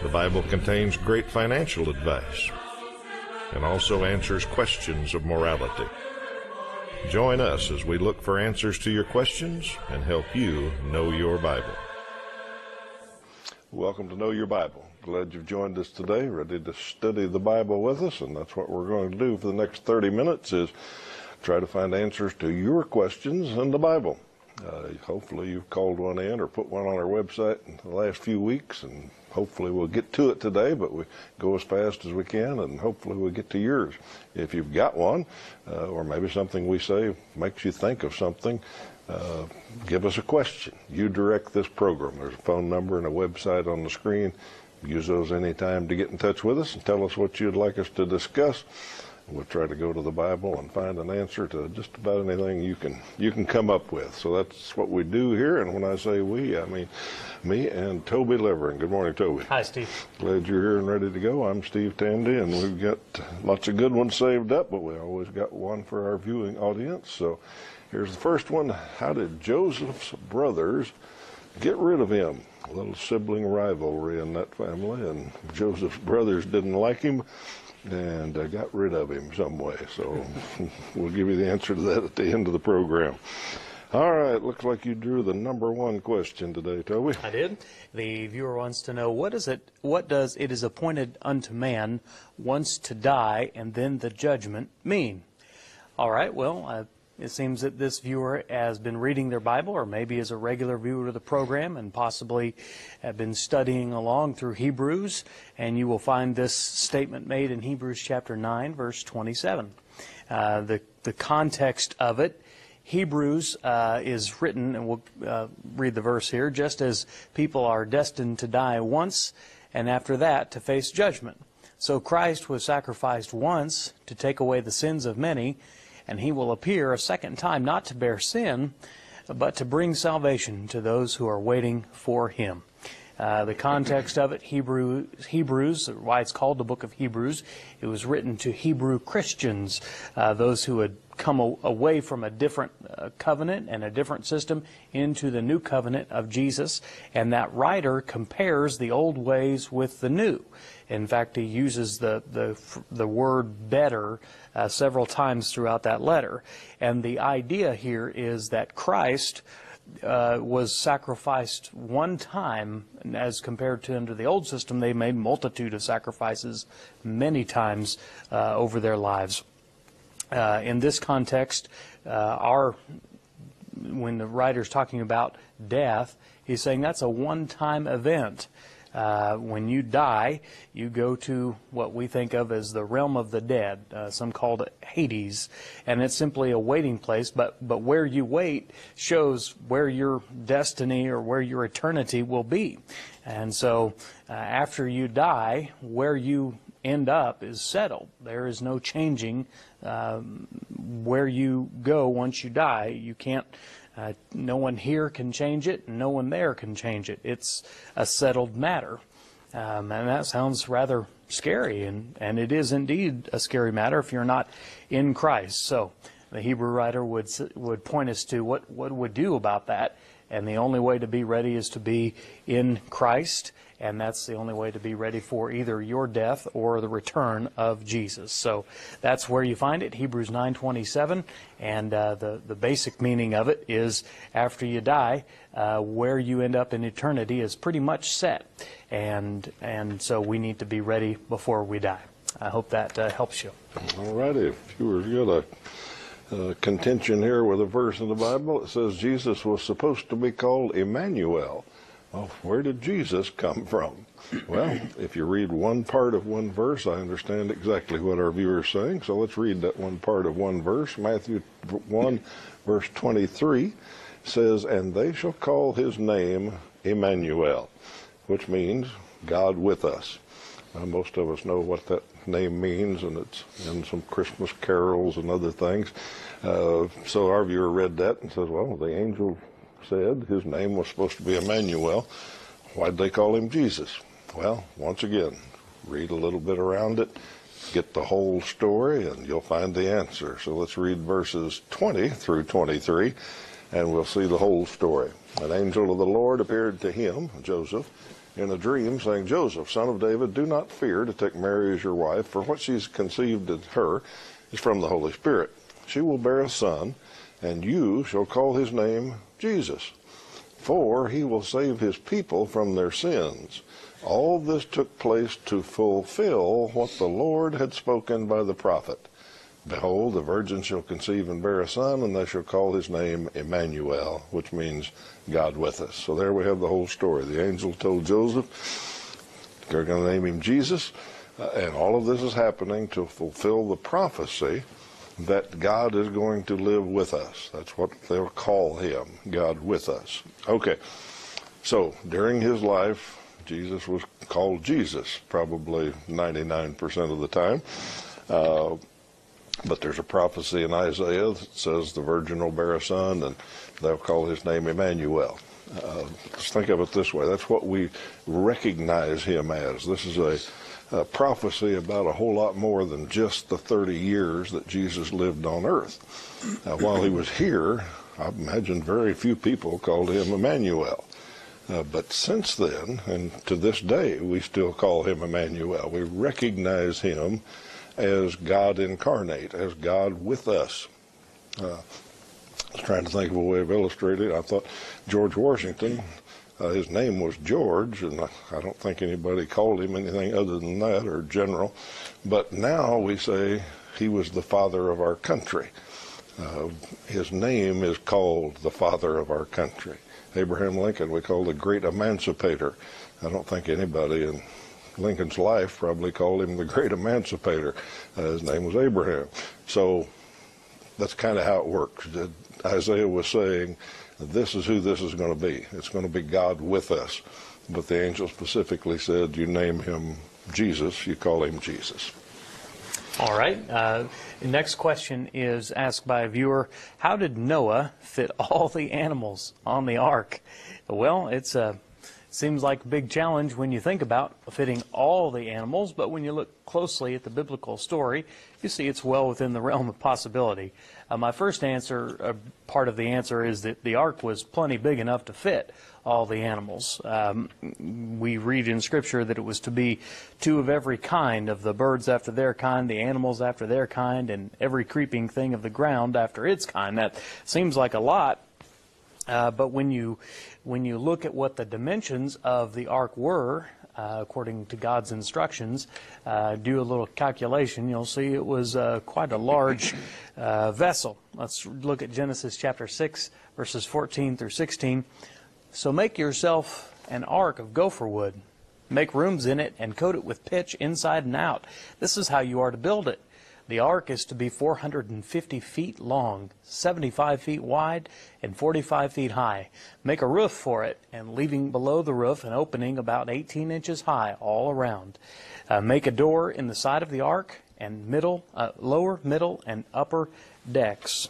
The Bible contains great financial advice and also answers questions of morality. Join us as we look for answers to your questions and help you know your Bible. Welcome to Know Your Bible. Glad you've joined us today, ready to study the Bible with us, and that's what we're going to do for the next 30 minutes is try to find answers to your questions in the Bible. Uh, hopefully you've called one in or put one on our website in the last few weeks and hopefully we'll get to it today, but we go as fast as we can, and hopefully we'll get to yours. If you've got one, uh, or maybe something we say makes you think of something, uh, give us a question. You direct this program. There's a phone number and a website on the screen. Use those anytime to get in touch with us and tell us what you'd like us to discuss. We'll try to go to the Bible and find an answer to just about anything you can you can come up with. So that's what we do here. And when I say we, I mean me and Toby Levering. Good morning, Toby. Hi, Steve. Glad you're here and ready to go. I'm Steve Tandy, and we've got lots of good ones saved up, but we always got one for our viewing audience. So here's the first one. How did Joseph's brothers get rid of him? A little sibling rivalry in that family, and Joseph's brothers didn't like him and uh, got rid of him some way. So we'll give you the answer to that at the end of the program. All right, looks like you drew the number one question today, Toby. I did. The viewer wants to know what is it what does it is appointed unto man once to die and then the judgment mean? All right, well, uh, it seems that this viewer has been reading their Bible, or maybe is a regular viewer of the program, and possibly have been studying along through Hebrews. And you will find this statement made in Hebrews chapter 9, verse 27. Uh, the, the context of it Hebrews uh, is written, and we'll uh, read the verse here, just as people are destined to die once, and after that to face judgment. So Christ was sacrificed once to take away the sins of many, and he will appear a second time not to bear sin, but to bring salvation to those who are waiting for him. Uh, the context of it, Hebrew, Hebrews, why it's called the book of Hebrews, it was written to Hebrew Christians, uh, those who had come a, away from a different uh, covenant and a different system into the new covenant of Jesus. And that writer compares the old ways with the new. In fact, he uses the, the, the word better uh, several times throughout that letter. And the idea here is that Christ uh, was sacrificed one time as compared to under the old system. They made multitude of sacrifices many times uh, over their lives. Uh, in this context, uh, our when the writer's talking about death, he's saying that's a one-time event. Uh, when you die, you go to what we think of as the realm of the dead. Uh, some call it Hades, and it's simply a waiting place. But but where you wait shows where your destiny or where your eternity will be. And so, uh, after you die, where you end up is settled. There is no changing um, where you go once you die. You can't. Uh, no one here can change it, and no one there can change it. It's a settled matter. Um, and that sounds rather scary, and, and it is indeed a scary matter if you're not in Christ. So the Hebrew writer would, would point us to what, what would do about that. And the only way to be ready is to be in Christ and that's the only way to be ready for either your death or the return of Jesus. So that's where you find it, Hebrews 9:27, and uh, the the basic meaning of it is after you die, uh, where you end up in eternity is pretty much set, and and so we need to be ready before we die. I hope that uh, helps you. All righty, viewers, you got a. Uh, contention here with a verse in the Bible. It says Jesus was supposed to be called Emmanuel, well, where did Jesus come from? Well, if you read one part of one verse, I understand exactly what our viewer is saying. So let's read that one part of one verse. Matthew 1, verse 23 says, And they shall call his name Emmanuel, which means God with us. Uh, most of us know what that name means, and it's in some Christmas carols and other things. Uh, so our viewer read that and says, well, the angel said his name was supposed to be Emmanuel. Why'd they call him Jesus? Well, once again, read a little bit around it, get the whole story, and you'll find the answer. So let's read verses 20 through 23, and we'll see the whole story. An angel of the Lord appeared to him, Joseph, in a dream, saying, Joseph, son of David, do not fear to take Mary as your wife, for what she's conceived in her is from the Holy Spirit. She will bear a son, and you shall call his name Jesus, for he will save his people from their sins. All this took place to fulfill what the Lord had spoken by the prophet. Behold, the virgin shall conceive and bear a son, and they shall call his name Emmanuel, which means God with us. So there we have the whole story. The angel told Joseph, they're going to name him Jesus, uh, and all of this is happening to fulfill the prophecy that God is going to live with us. That's what they'll call him, God with us. Okay, so during his life, Jesus was called Jesus probably 99% of the time. Uh, but there's a prophecy in Isaiah that says the virgin will bear a son and they'll call his name Emmanuel. Uh, let's think of it this way. That's what we recognize him as. This is a, a, prophecy about a whole lot more than just the 30 years that Jesus lived on earth. Uh, while he was here, I imagine very few people called him Emmanuel. Uh, but since then, and to this day, we still call him Emmanuel. We recognize him as God incarnate, as God with us. Uh, I was trying to think of a way of illustrating it. I thought George Washington, uh, his name was George, and I, don't think anybody called him anything other than that or general. But now we say he was the father of our country. Uh, his name is called the father of our country. Abraham Lincoln we call the great emancipator. I don't think anybody in Lincoln's life probably called him the great emancipator. Uh, his name was Abraham. So that's kind of how it works. Isaiah was saying, this is who this is going to be. It's going to be God with us. But the angel specifically said, you name him Jesus, you call him Jesus. All right. Uh, next question is asked by a viewer How did Noah fit all the animals on the ark? Well, it's a seems like a big challenge when you think about fitting all the animals, but when you look closely at the biblical story, you see it's well within the realm of possibility. Uh, my first answer, uh, part of the answer, is that the ark was plenty big enough to fit all the animals. Um, we read in Scripture that it was to be two of every kind, of the birds after their kind, the animals after their kind, and every creeping thing of the ground after its kind. That seems like a lot, uh, but when you when you look at what the dimensions of the ark were, uh, according to God's instructions, uh, do a little calculation, you'll see it was uh, quite a large uh, vessel. Let's look at Genesis chapter 6, verses 14 through 16. So make yourself an ark of gopher wood. Make rooms in it and coat it with pitch inside and out. This is how you are to build it. The ark is to be 450 feet long, 75 feet wide, and 45 feet high. Make a roof for it, and leaving below the roof an opening about 18 inches high all around. Uh, make a door in the side of the ark, and middle, uh, lower, middle, and upper decks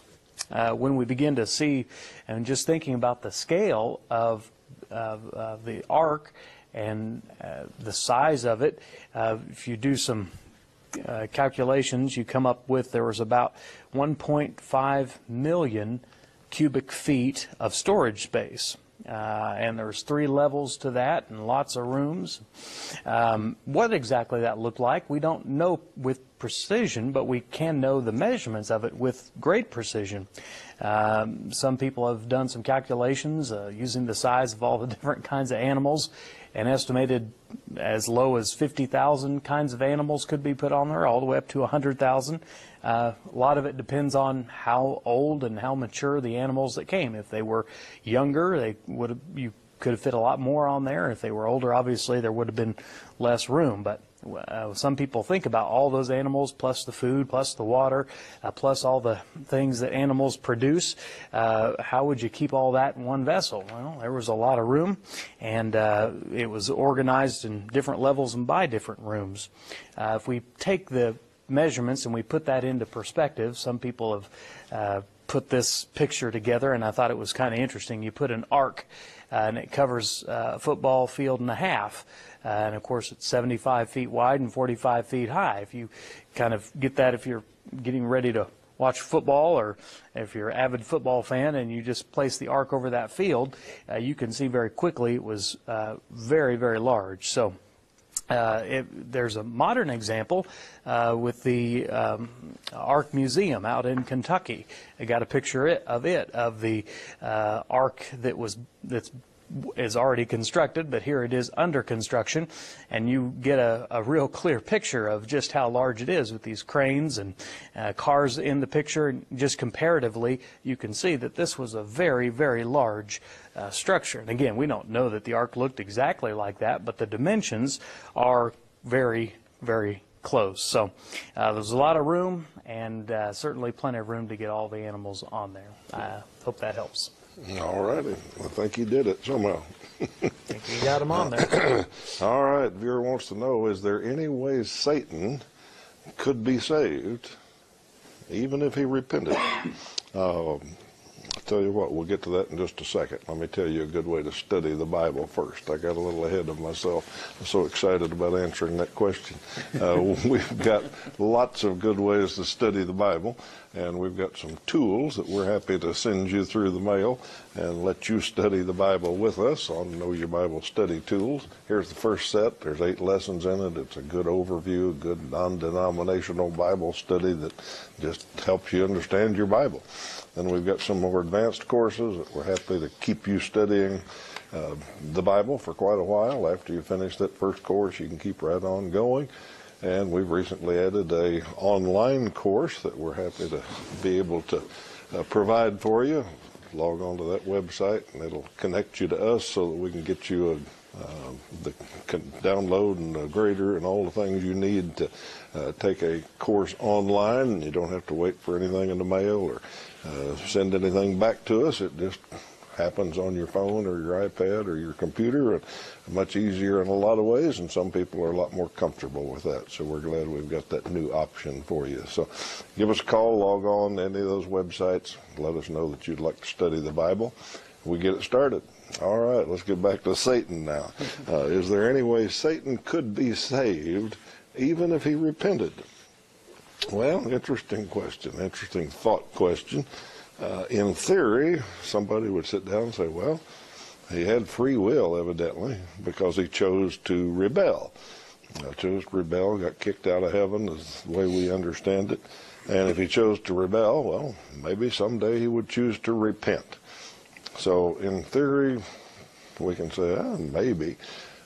uh, when we begin to see and just thinking about the scale of, of, of the ark and uh, the size of it, uh, if you do some uh, calculations, you come up with there was about 1.5 million cubic feet of storage space. Uh, and there's three levels to that and lots of rooms. Um, what exactly that looked like, we don't know with precision, but we can know the measurements of it with great precision. Um, some people have done some calculations uh, using the size of all the different kinds of animals and estimated as low as 50,000 kinds of animals could be put on there, all the way up to 100,000. Uh, a lot of it depends on how old and how mature the animals that came. If they were younger, they would you could have fit a lot more on there. If they were older, obviously there would have been less room. But uh, some people think about all those animals, plus the food, plus the water, uh, plus all the things that animals produce. Uh, how would you keep all that in one vessel? Well, there was a lot of room, and uh, it was organized in different levels and by different rooms. Uh, if we take the measurements and we put that into perspective, some people have uh, put this picture together, and I thought it was kind of interesting. You put an ark, and it covers uh, a football field and a half. Uh, and of course, it's 75 feet wide and 45 feet high. If you kind of get that, if you're getting ready to watch football, or if you're an avid football fan and you just place the ark over that field, uh, you can see very quickly it was uh, very, very large. So. Uh, it, there's a modern example uh, with the um, Ark Museum out in Kentucky. I got a picture of it of the uh, Ark that was that's is already constructed, but here it is under construction, and you get a, a real clear picture of just how large it is with these cranes and uh, cars in the picture. Just comparatively, you can see that this was a very, very large uh, structure. And again, we don't know that the ark looked exactly like that, but the dimensions are very, very close. So uh, there's a lot of room, and uh, certainly plenty of room to get all the animals on there. I hope that helps. All righty. I think he did it somehow. think you got him on there. All right. Viewer wants to know is there any way Satan could be saved even if he repented? Um, tell you what, we'll get to that in just a second. Let me tell you a good way to study the Bible first. I got a little ahead of myself. I'm so excited about answering that question. Uh, we've got lots of good ways to study the Bible, and we've got some tools that we're happy to send you through the mail and let you study the Bible with us on Know Your Bible Study Tools. Here's the first set. There's eight lessons in it. It's a good overview, a good non-denominational Bible study that just helps you understand your Bible. Then we've got some more advanced courses that we're happy to keep you studying uh, the Bible for quite a while. After you finish that first course, you can keep right on going. And we've recently added a online course that we're happy to be able to uh, provide for you. Log on to that website and it'll connect you to us so that we can get you a, uh, the download and a grader and all the things you need to uh, take a course online and you don't have to wait for anything in the mail or uh, send anything back to us. It just happens on your phone or your iPad or your computer, and much easier in a lot of ways. And some people are a lot more comfortable with that. So we're glad we've got that new option for you. So give us a call, log on to any of those websites, let us know that you'd like to study the Bible. We get it started. All right, let's get back to Satan now. Uh, is there any way Satan could be saved even if he repented? Well, interesting question, interesting thought question. Uh, in theory, somebody would sit down and say, well, he had free will, evidently, because he chose to rebel. Uh, chose to rebel, got kicked out of heaven, is the way we understand it. And if he chose to rebel, well, maybe someday he would choose to repent. So, in theory, we can say, ah, maybe.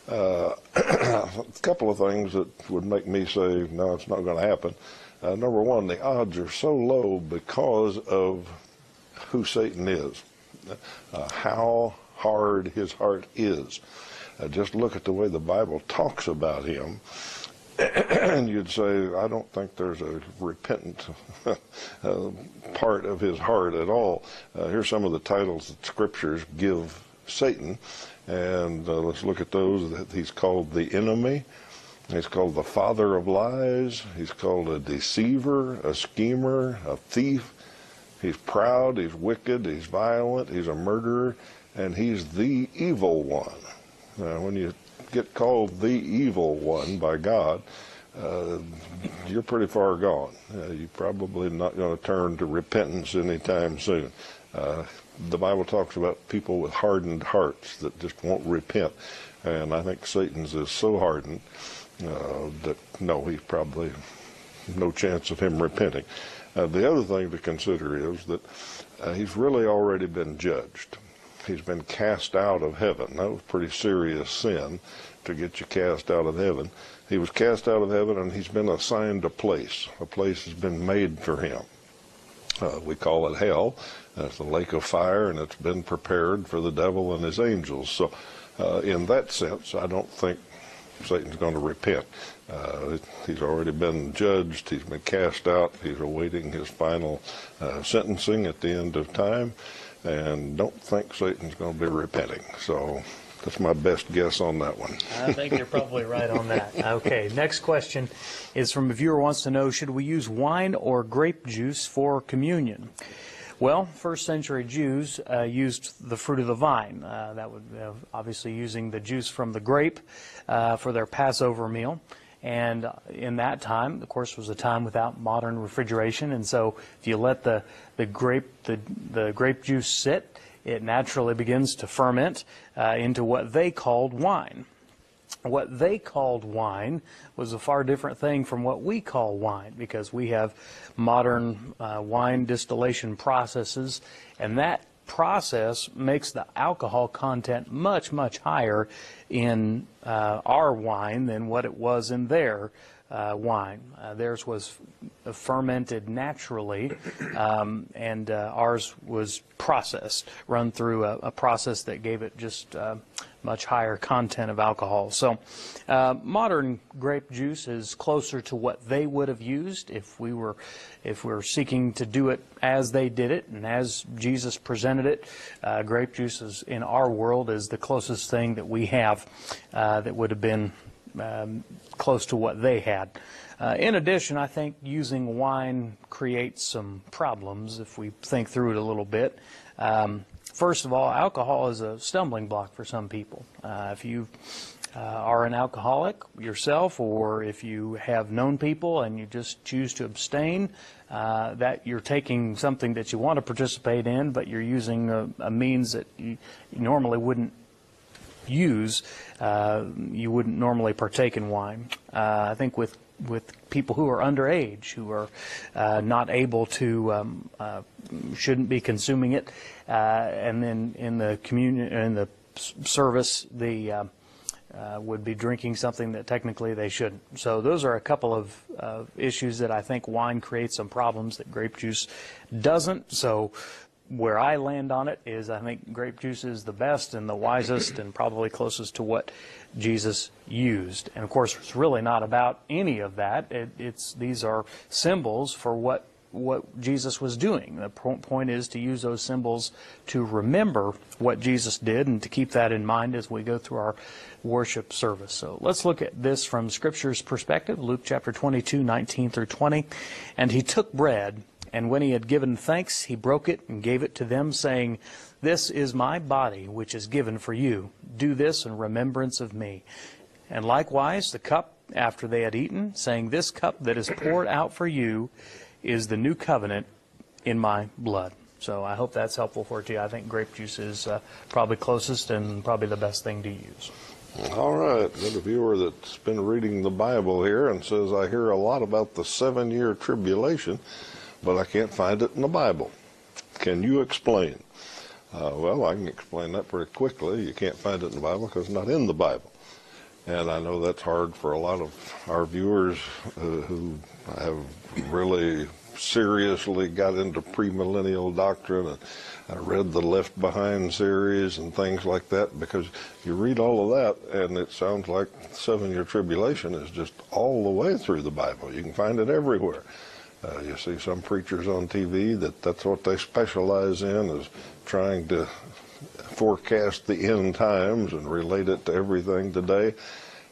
Uh, a couple of things that would make me say, no, it's not going to happen. Uh, number one, the odds are so low because of who Satan is, uh, how hard his heart is. Uh, just look at the way the Bible talks about him, and you'd say, I don't think there's a repentant uh, part of his heart at all. Uh, here's some of the titles that scriptures give Satan, and uh, let's look at those. He's called the enemy. He's called the father of lies. He's called a deceiver, a schemer, a thief. He's proud, he's wicked, he's violent, he's a murderer, and he's the evil one. Now, when you get called the evil one by God, uh, you're pretty far gone. Uh, you're probably not going to turn to repentance anytime soon. Uh, the Bible talks about people with hardened hearts that just won't repent. And I think Satan's is so hardened uh, that no, he's probably no chance of him repenting. Uh, the other thing to consider is that uh, he's really already been judged. He's been cast out of heaven. That was pretty serious sin to get you cast out of heaven. He was cast out of heaven and he's been assigned a place. A place has been made for him. Uh, we call it hell. It's the lake of fire and it's been prepared for the devil and his angels. So, uh, in that sense, I don't think Satan's going to repent. Uh, he's already been judged. He's been cast out. He's awaiting his final uh, sentencing at the end of time. And don't think Satan's going to be repenting. So that's my best guess on that one. I think you're probably right on that. Okay, next question is from a viewer who wants to know should we use wine or grape juice for communion? Well, first century Jews uh, used the fruit of the vine. Uh, that would uh, obviously using the juice from the grape uh, for their Passover meal. And in that time, of course, was a time without modern refrigeration. And so, if you let the, the grape the, the grape juice sit, it naturally begins to ferment uh, into what they called wine. What they called wine was a far different thing from what we call wine because we have modern uh, wine distillation processes, and that process makes the alcohol content much, much higher in uh, our wine than what it was in their uh, wine. Uh, theirs was fermented naturally, um, and uh, ours was processed, run through a, a, process that gave it just uh, much higher content of alcohol. So, uh, modern grape juice is closer to what they would have used if we were, if we were seeking to do it as they did it and as Jesus presented it. Uh, grape juice is in our world is the closest thing that we have that would have been um, close to what they had. Uh, in addition, I think using wine creates some problems if we think through it a little bit. Um, first of all, alcohol is a stumbling block for some people. Uh, if you uh, are an alcoholic yourself, or if you have known people and you just choose to abstain, uh, that you're taking something that you want to participate in, but you're using a, a means that you, normally wouldn't use, uh, you wouldn't normally partake in wine. Uh, I think with with people who are underage, who are uh, not able to, um, uh, shouldn't be consuming it, uh, and then in the communion in the service, the uh, would be drinking something that technically they shouldn't. So those are a couple of issues that I think wine creates some problems that grape juice doesn't. So where I land on it is I think grape juice is the best and the wisest and probably closest to what Jesus used. And of course, it's really not about any of that. It, it's these are symbols for what what Jesus was doing. The point is to use those symbols to remember what Jesus did and to keep that in mind as we go through our worship service. So let's look at this from Scripture's perspective, Luke chapter 22, 19 through 20. And he took bread and when he had given thanks, he broke it and gave it to them, saying, This is my body, which is given for you. Do this in remembrance of me. And likewise, the cup after they had eaten, saying, This cup that is poured out for you is the new covenant in my blood. So I hope that's helpful for you. I think grape juice is uh, probably closest and probably the best thing to use. All right. Got a viewer that's been reading the Bible here and says, I hear a lot about the seven year tribulation but I can't find it in the Bible. Can you explain? Uh, well, I can explain that pretty quickly. You can't find it in the Bible because it's not in the Bible. And I know that's hard for a lot of our viewers uh, who have really seriously got into premillennial doctrine and I read the Left Behind series and things like that because you read all of that and it sounds like seven year tribulation is just all the way through the Bible. You can find it everywhere. Uh, you see some preachers on TV that that's what they specialize in is trying to forecast the end times and relate it to everything today.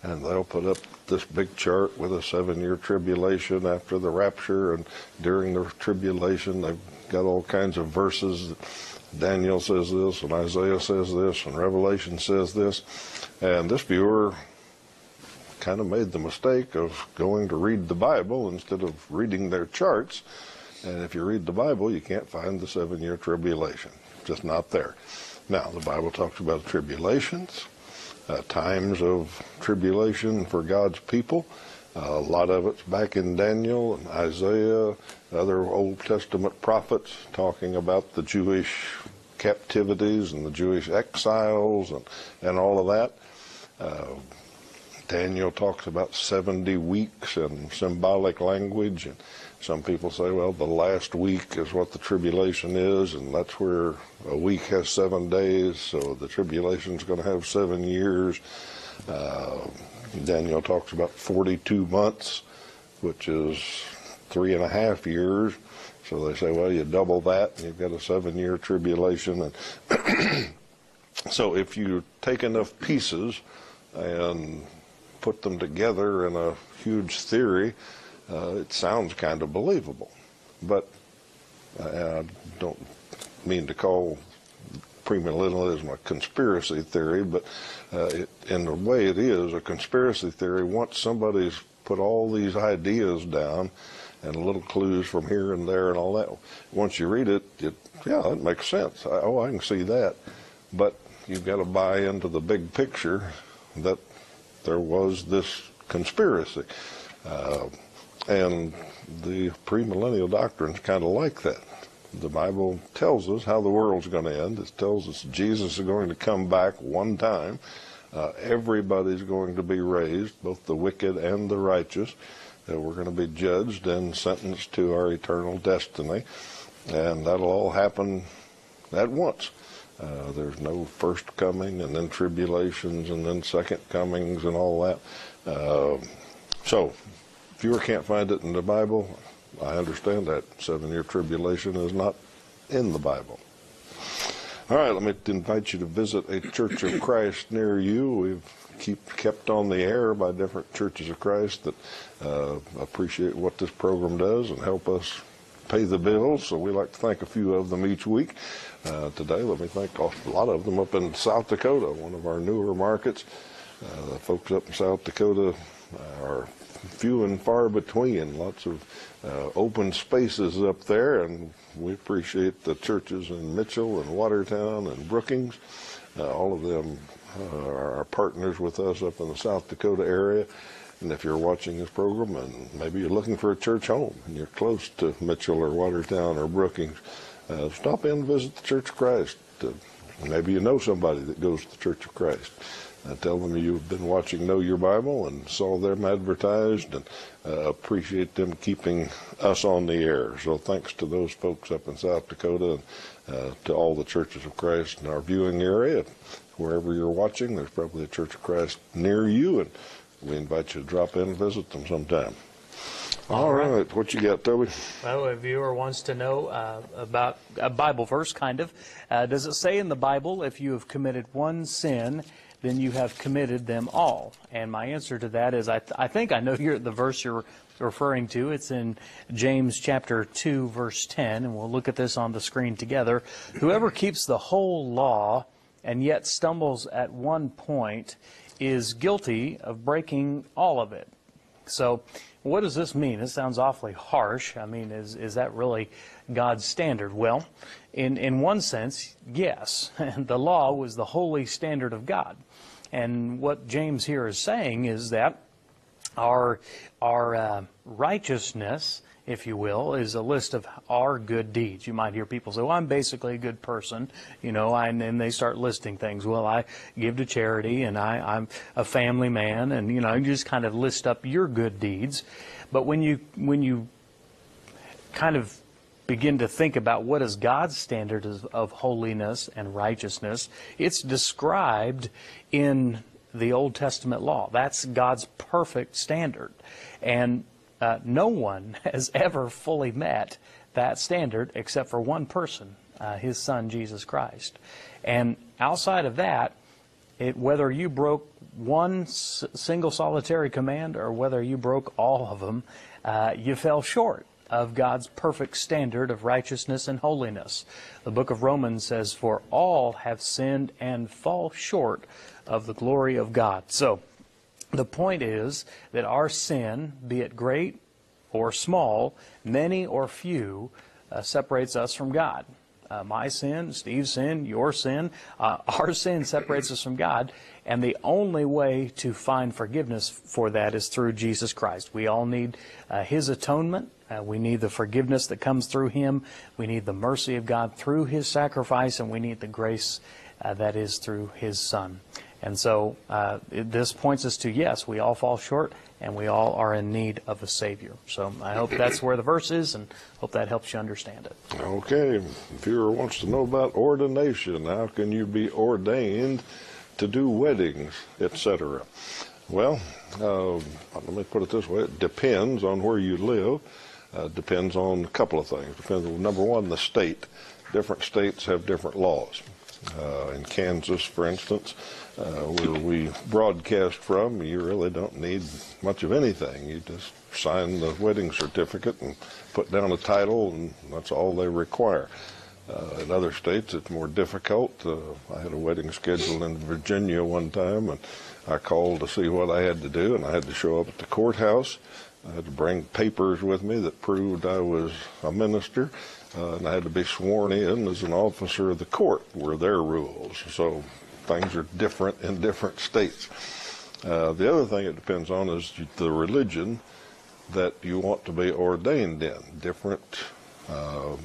And they'll put up this big chart with a seven-year tribulation after the rapture and during the tribulation. They've got all kinds of verses. Daniel says this, and Isaiah says this, and Revelation says this. And this viewer kind of made the mistake of going to read the Bible instead of reading their charts. And if you read the Bible, you can't find the seven year tribulation. Just not there. Now, the Bible talks about tribulations, uh, times of tribulation for God's people. Uh, a lot of it's back in Daniel and Isaiah, other Old Testament prophets talking about the Jewish captivities and the Jewish exiles and, and all of that. Uh, Daniel talks about 70 weeks and symbolic language. And some people say, well, the last week is what the tribulation is, and that's where a week has seven days, so the tribulation is going to have seven years. Uh, Daniel talks about 42 months, which is three and a half years. So they say, well, you double that, and you've got a seven-year tribulation. And so if you take enough pieces and put them together in a huge theory, uh, it sounds kind of believable. But I don't mean to call premillennialism a conspiracy theory, but uh, it, in a way it is a conspiracy theory once somebody's put all these ideas down and little clues from here and there and all that. Once you read it, it yeah, it makes sense. I, oh, I can see that. But you've got to buy into the big picture that there was this conspiracy. Uh, and the premillennial doctrine is kind of like that. The Bible tells us how the world's going to end. It tells us Jesus is going to come back one time. Uh, everybody's going to be raised, both the wicked and the righteous. Uh, we're going to be judged and sentenced to our eternal destiny. And that'll all happen at once. Uh, there's no first coming and then tribulations and then second comings and all that. Uh, so, if you can't find it in the Bible, I understand that. Seven year tribulation is not in the Bible. All right, let me invite you to visit a Church of Christ near you. We've keep kept on the air by different churches of Christ that uh, appreciate what this program does and help us pay the bills. So we like to thank a few of them each week. Uh, today, let me thank a lot of them up in South Dakota, one of our newer markets. Uh, the folks up in South Dakota are few and far between. Lots of uh, open spaces up there, and we appreciate the churches in Mitchell and Watertown and Brookings. Uh, all of them uh, are partners with us up in the South Dakota area. And if you're watching this program and maybe you're looking for a church home and you're close to Mitchell or Watertown or Brookings, uh, stop in and visit the Church of Christ. Uh, maybe you know somebody that goes to the Church of Christ. Uh, tell them you've been watching Know Your Bible and saw them advertised and uh, appreciate them keeping us on the air. So thanks to those folks up in South Dakota and uh, to all the churches of Christ in our viewing area. Wherever you're watching, there's probably a Church of Christ near you, and we invite you to drop in and visit them sometime. All right. right. What you got, Toby? Well, a viewer wants to know uh, about a Bible verse, kind of. Uh, does it say in the Bible, if you have committed one sin, then you have committed them all? And my answer to that is, I, th- I think I know the verse you're referring to. It's in James chapter 2, verse 10, and we'll look at this on the screen together. Whoever keeps the whole law and yet stumbles at one point is guilty of breaking all of it. So, what does this mean? This sounds awfully harsh. I mean, is, is that really God's standard? Well, in, in one sense, yes. the law was the holy standard of God. And what James here is saying is that our, our uh, righteousness if you will, is a list of our good deeds. You might hear people say, well, I'm basically a good person, you know, and then they start listing things. Well, I give to charity and I, I'm a family man and, you know, you just kind of list up your good deeds. But when you, when you kind of begin to think about what is God's standard of, of holiness and righteousness, it's described in the Old Testament law. That's God's perfect standard. And uh, no one has ever fully met that standard except for one person, uh, his son, Jesus Christ. And outside of that, it, whether you broke one s- single solitary command or whether you broke all of them, uh, you fell short of God's perfect standard of righteousness and holiness. The book of Romans says, For all have sinned and fall short of the glory of God. So, the point is that our sin, be it great or small, many or few, uh, separates us from God. Uh, my sin, Steve's sin, your sin, uh, our sin separates us from God. And the only way to find forgiveness for that is through Jesus Christ. We all need uh, His atonement. Uh, we need the forgiveness that comes through Him. We need the mercy of God through His sacrifice, and we need the grace uh, that is through His Son. And so uh, it, this points us to yes, we all fall short and we all are in need of a Savior. So I hope that's where the verse is and hope that helps you understand it. Okay. If Viewer wants to know about ordination. How can you be ordained to do weddings, etc.? Well, uh, let me put it this way: it depends on where you live. Uh, depends on a couple of things. Depends on number one, the state. Different states have different laws. Uh, in Kansas, for instance, uh, where we broadcast from, you really don't need much of anything. You just sign the wedding certificate and put down a title, and that's all they require. Uh, in other states, it's more difficult. Uh, I had a wedding scheduled in Virginia one time, and I called to see what I had to do, and I had to show up at the courthouse. I had to bring papers with me that proved I was a minister, uh, and I had to be sworn in as an officer of the court, were their rules. So things are different in different states. Uh, the other thing it depends on is the religion that you want to be ordained in. Different uh,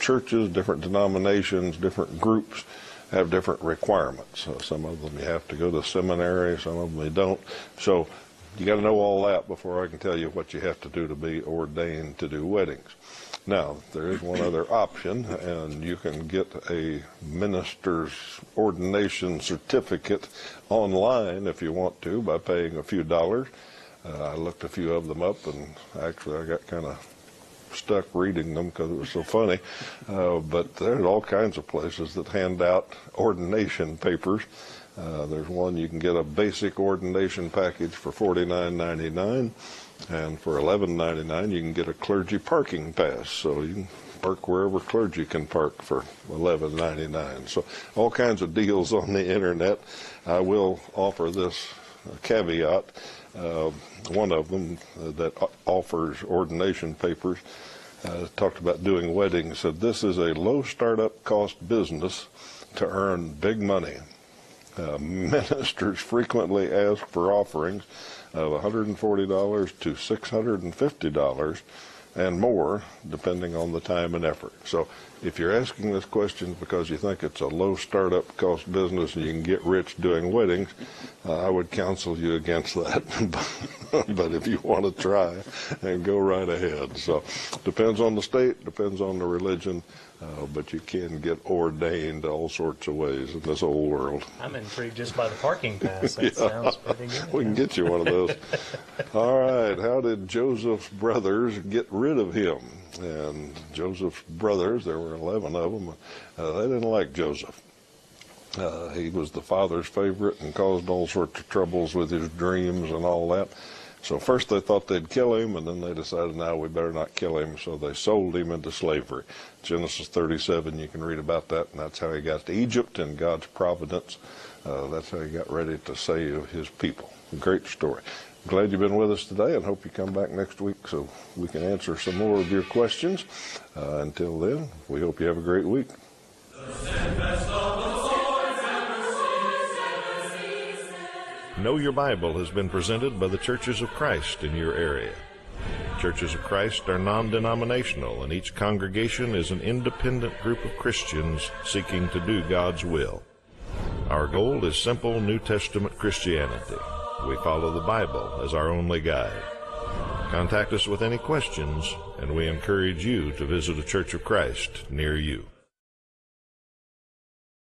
churches, different denominations, different groups have different requirements. Uh, some of them you have to go to seminary, some of them you don't. So you got to know all that before I can tell you what you have to do to be ordained to do weddings. Now, there is one other option, and you can get a minister's ordination certificate online if you want to by paying a few dollars. Uh, I looked a few of them up, and actually I got kind of stuck reading them because it was so funny. Uh, but there's all kinds of places that hand out ordination papers. Uh, there's one you can get a basic ordination package for $49.99, and for $11.99 you can get a clergy parking pass. So you can park wherever clergy can park for $11.99. So all kinds of deals on the internet. I will offer this caveat. Uh, one of them uh, that offers ordination papers uh, talked about doing weddings. Said this is a low startup cost business to earn big money. Uh, ministers frequently ask for offerings of $140 to $650 and more, depending on the time and effort. So if you're asking this question because you think it's a low startup cost business and you can get rich doing weddings, uh, I would counsel you against that. but if you want to try, and go right ahead. So depends on the state, depends on the religion. Uh, but you can get ordained all sorts of ways in this old world. I'm intrigued just by the parking pass. That yeah. sounds pretty good. We can get you one of those. all right. How did Joseph's brothers get rid of him? And Joseph's brothers, there were 11 of them, uh, they didn't like Joseph. Uh, he was the father's favorite and caused all sorts of troubles with his dreams and all that. So first they thought they'd kill him, and then they decided, now we better not kill him. So they sold him into slavery. Genesis 37, you can read about that, and that's how he got to Egypt in God's providence. Uh, that's how he got ready to save his people. Great story. Glad you've been with us today and hope you come back next week so we can answer some more of your questions. Uh, until then, we hope you have a great week. Know Your Bible has been presented by the Churches of Christ in your area. Churches of Christ are non denominational, and each congregation is an independent group of Christians seeking to do God's will. Our goal is simple New Testament Christianity. We follow the Bible as our only guide. Contact us with any questions, and we encourage you to visit a Church of Christ near you.